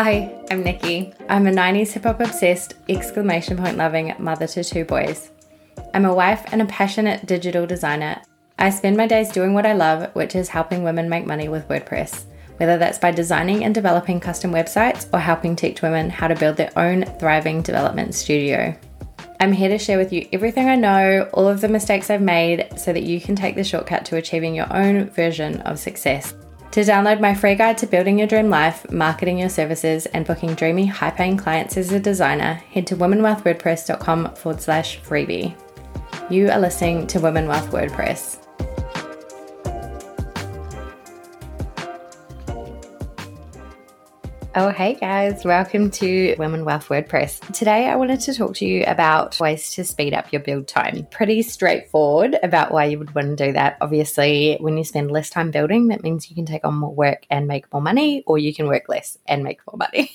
Hi, I'm Nikki. I'm a 90s hip hop obsessed, exclamation point loving mother to two boys. I'm a wife and a passionate digital designer. I spend my days doing what I love, which is helping women make money with WordPress, whether that's by designing and developing custom websites or helping teach women how to build their own thriving development studio. I'm here to share with you everything I know, all of the mistakes I've made, so that you can take the shortcut to achieving your own version of success. To download my free guide to building your dream life, marketing your services, and booking dreamy, high paying clients as a designer, head to womenwealthwordpress.com forward slash freebie. You are listening to Women Wealth WordPress. Oh, hey guys, welcome to Women Wealth WordPress. Today I wanted to talk to you about ways to speed up your build time. Pretty straightforward about why you would want to do that. Obviously, when you spend less time building, that means you can take on more work and make more money, or you can work less and make more money.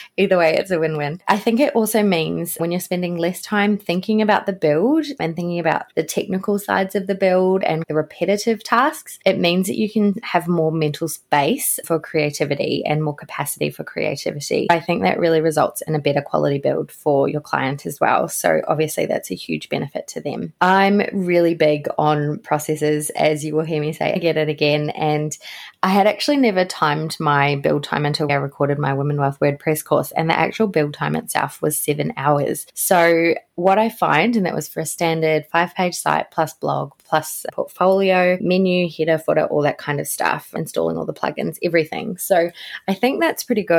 Either way, it's a win win. I think it also means when you're spending less time thinking about the build and thinking about the technical sides of the build and the repetitive tasks, it means that you can have more mental space for creativity and more capacity for for creativity. I think that really results in a better quality build for your client as well. So, obviously, that's a huge benefit to them. I'm really big on processes, as you will hear me say again and again. And I had actually never timed my build time until I recorded my Women Wealth WordPress course, and the actual build time itself was seven hours. So, what I find, and that was for a standard five page site plus blog plus portfolio, menu, header, footer, all that kind of stuff, installing all the plugins, everything. So I think that's pretty good.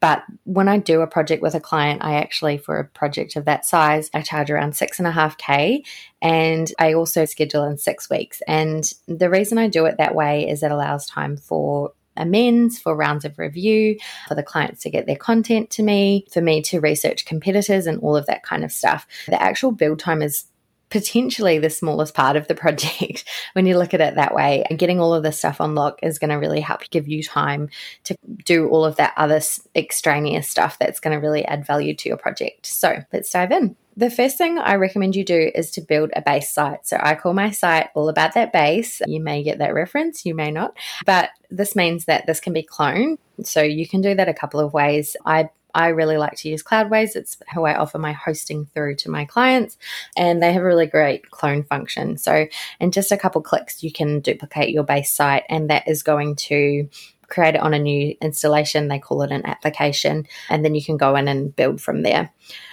But when I do a project with a client, I actually, for a project of that size, I charge around six and a half K. And I also schedule in six weeks. And the reason I do it that way is it allows time for amends, for rounds of review, for the clients to get their content to me, for me to research competitors and all of that kind of stuff. The actual build time is potentially the smallest part of the project when you look at it that way. And getting all of this stuff on lock is going to really help give you time to do all of that other extraneous stuff that's going to really add value to your project. So let's dive in. The first thing I recommend you do is to build a base site. So I call my site all about that base. You may get that reference, you may not, but this means that this can be cloned. So you can do that a couple of ways. I I really like to use Cloudways. It's how I offer my hosting through to my clients, and they have a really great clone function. So, in just a couple clicks, you can duplicate your base site, and that is going to create it on a new installation. They call it an application, and then you can go in and build from there.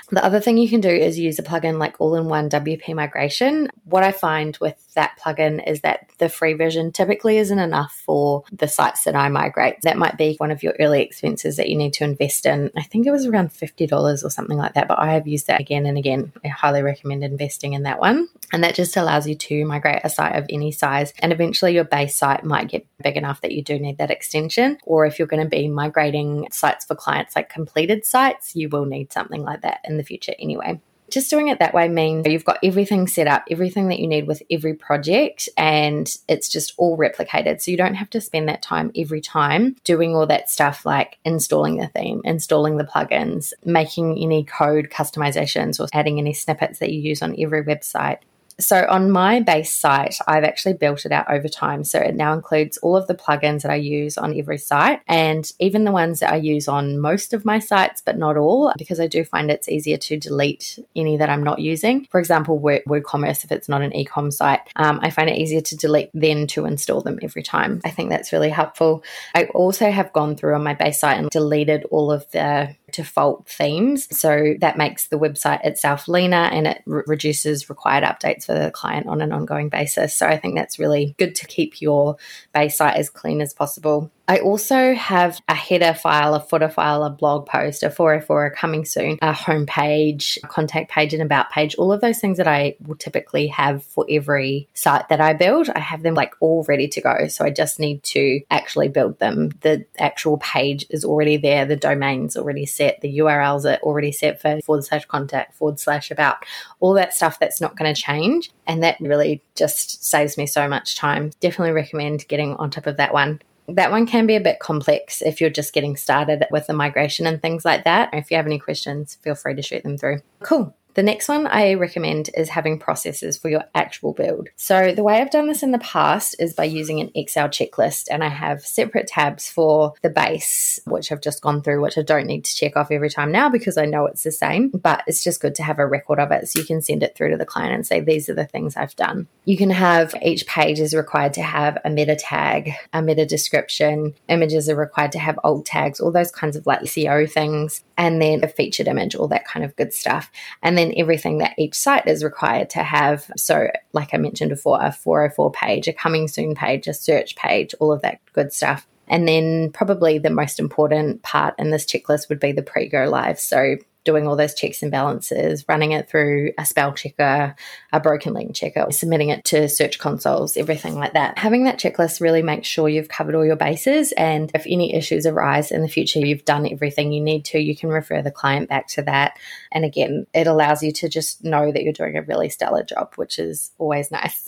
The other thing you can do is use a plugin like all in one WP migration. What I find with that plugin is that the free version typically isn't enough for the sites that I migrate. That might be one of your early expenses that you need to invest in. I think it was around $50 or something like that, but I have used that again and again. I highly recommend investing in that one. And that just allows you to migrate a site of any size. And eventually your base site might get big enough that you do need that extension. Or if you're going to be migrating sites for clients like completed sites, you will need something like that in the future anyway. Just doing it that way means you've got everything set up, everything that you need with every project, and it's just all replicated. So you don't have to spend that time every time doing all that stuff like installing the theme, installing the plugins, making any code customizations, or adding any snippets that you use on every website. So on my base site, I've actually built it out over time. So it now includes all of the plugins that I use on every site and even the ones that I use on most of my sites, but not all, because I do find it's easier to delete any that I'm not using. For example, Word, WooCommerce, if it's not an e-com site, um, I find it easier to delete than to install them every time. I think that's really helpful. I also have gone through on my base site and deleted all of the default themes. So that makes the website itself leaner and it re- reduces required updates for the client on an ongoing basis. So I think that's really good to keep your base site as clean as possible. I also have a header file, a footer file, a blog post, a 404 coming soon, a homepage, a contact page, and about page. All of those things that I will typically have for every site that I build, I have them like all ready to go. So I just need to actually build them. The actual page is already there, the domain's already set, the URLs are already set for forward slash contact, forward slash about, all that stuff that's not going to change. And that really just saves me so much time. Definitely recommend getting on top of that one that one can be a bit complex if you're just getting started with the migration and things like that. If you have any questions, feel free to shoot them through. Cool. The next one I recommend is having processes for your actual build. So, the way I've done this in the past is by using an Excel checklist, and I have separate tabs for the base, which I've just gone through, which I don't need to check off every time now because I know it's the same, but it's just good to have a record of it so you can send it through to the client and say, These are the things I've done. You can have each page is required to have a meta tag, a meta description, images are required to have alt tags, all those kinds of like SEO things, and then a featured image, all that kind of good stuff. And then everything that each site is required to have. So, like I mentioned before, a 404 page, a coming soon page, a search page, all of that good stuff. And then, probably the most important part in this checklist would be the pre go live. So, doing all those checks and balances, running it through a spell checker, a broken link checker, submitting it to search consoles, everything like that. Having that checklist really makes sure you've covered all your bases. And if any issues arise in the future, you've done everything you need to, you can refer the client back to that. And again, it allows you to just know that you're doing a really stellar job, which is always nice.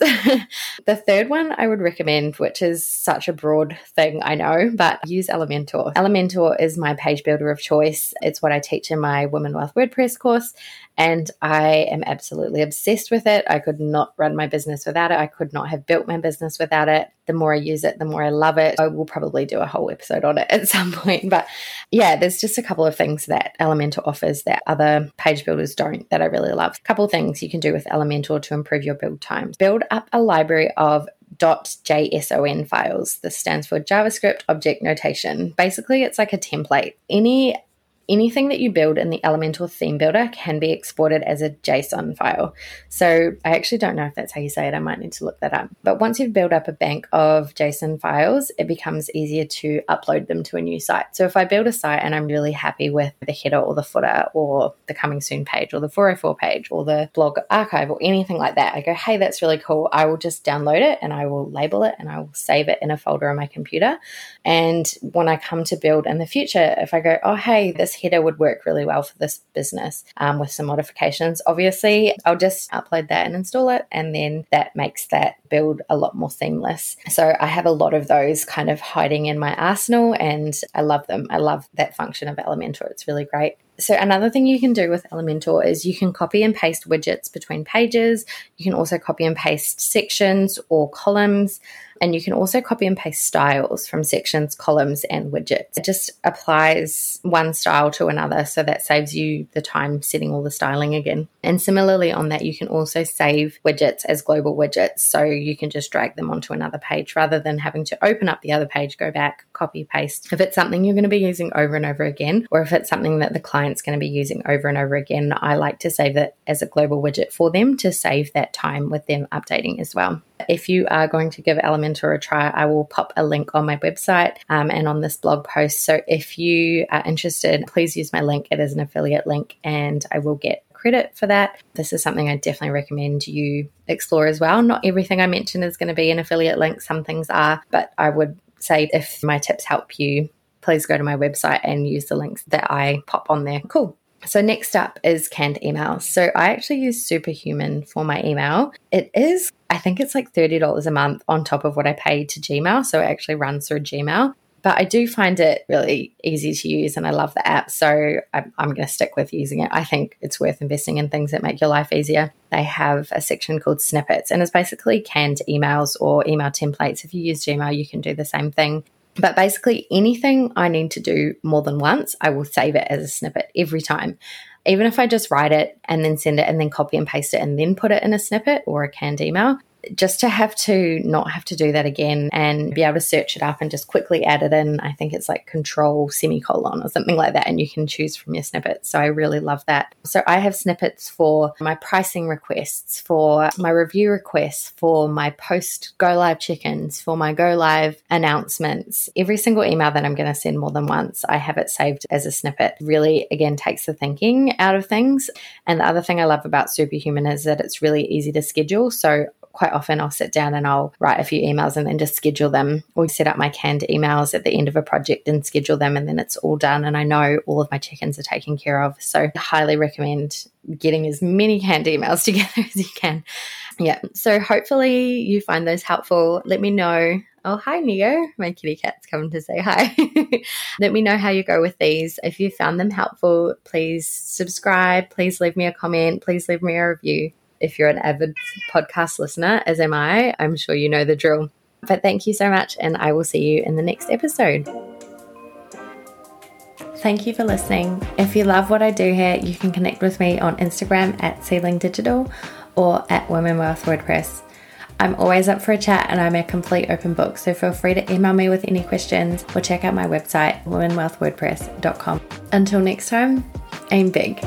the third one I would recommend, which is such a broad thing, I know, but use Elementor. Elementor is my page builder of choice. It's what I teach in my Women Wealth WordPress course, and I am absolutely obsessed with it. I could not run my business without it. I could not have built my business without it. The more I use it, the more I love it. I will probably do a whole episode on it at some point. But yeah, there's just a couple of things that Elementor offers that other page builders don't that I really love. A couple things you can do with Elementor to improve your build times. Build up a library of .json files. This stands for JavaScript Object Notation. Basically, it's like a template. Any anything that you build in the Elementor theme builder can be exported as a JSON file. So I actually don't know if that's how you say it. I might need to look that up. But once you've built up a bank of JSON files, it becomes easier to upload them to a new site. So if I build a site and I'm really happy with the header or the footer or the coming soon page or the 404 page or the blog archive or anything like that, I go, hey, that's really cool. I will just download it and I will label it and I will save it in a folder on my computer. And when I come to build in the future, if I go, oh, hey, this header would work really well for this business um, with some modifications. Obviously, I'll just upload that and install it, and then that makes that build a lot more seamless. So I have a lot of those kind of hiding in my arsenal, and I love them. I love that function of Elementor. It's really great. So, another thing you can do with Elementor is you can copy and paste widgets between pages. You can also copy and paste sections or columns. And you can also copy and paste styles from sections, columns, and widgets. It just applies one style to another, so that saves you the time setting all the styling again. And similarly, on that, you can also save widgets as global widgets. So you can just drag them onto another page rather than having to open up the other page, go back, copy, paste. If it's something you're going to be using over and over again, or if it's something that the client's going to be using over and over again, I like to save it as a global widget for them to save that time with them updating as well. If you are going to give Elementor a try, I will pop a link on my website um, and on this blog post. So if you are interested, please use my link. It is an affiliate link and I will get credit for that. This is something I definitely recommend you explore as well. Not everything I mention is going to be an affiliate link, some things are, but I would say if my tips help you, please go to my website and use the links that I pop on there. Cool. So, next up is canned emails. So, I actually use Superhuman for my email. It is, I think it's like $30 a month on top of what I pay to Gmail. So, it actually runs through Gmail. But I do find it really easy to use and I love the app. So, I'm, I'm going to stick with using it. I think it's worth investing in things that make your life easier. They have a section called snippets and it's basically canned emails or email templates. If you use Gmail, you can do the same thing. But basically, anything I need to do more than once, I will save it as a snippet every time. Even if I just write it and then send it and then copy and paste it and then put it in a snippet or a canned email, just to have to not have to do that again and be able to search it up and just quickly add it in. I think it's like control semicolon or something like that, and you can choose from your snippets. So I really love that. So I have snippets for my pricing requests, for my review requests, for my post go live check-ins, for my go live announcements. Every single email that I'm going to send more than once, I have it saved as a snippet. Really, again, takes the thinking out of things. And the other thing I love about Superhuman is that it's really easy to schedule. So quite often I'll sit down and I'll write a few emails and then just schedule them or set up my canned emails at the end of a project and schedule them and then it's all done and I know all of my check-ins are taken care of. So I highly recommend getting as many canned emails together as you can. Yeah. So hopefully you find those helpful. Let me know Oh, hi, Neo. My kitty cat's come to say hi. Let me know how you go with these. If you found them helpful, please subscribe. Please leave me a comment. Please leave me a review. If you're an avid podcast listener, as am I, I'm sure you know the drill. But thank you so much, and I will see you in the next episode. Thank you for listening. If you love what I do here, you can connect with me on Instagram at Seedling Digital or at Women Wealth WordPress. I'm always up for a chat and I'm a complete open book, so feel free to email me with any questions or check out my website, womenwealthwordpress.com. Until next time, aim big.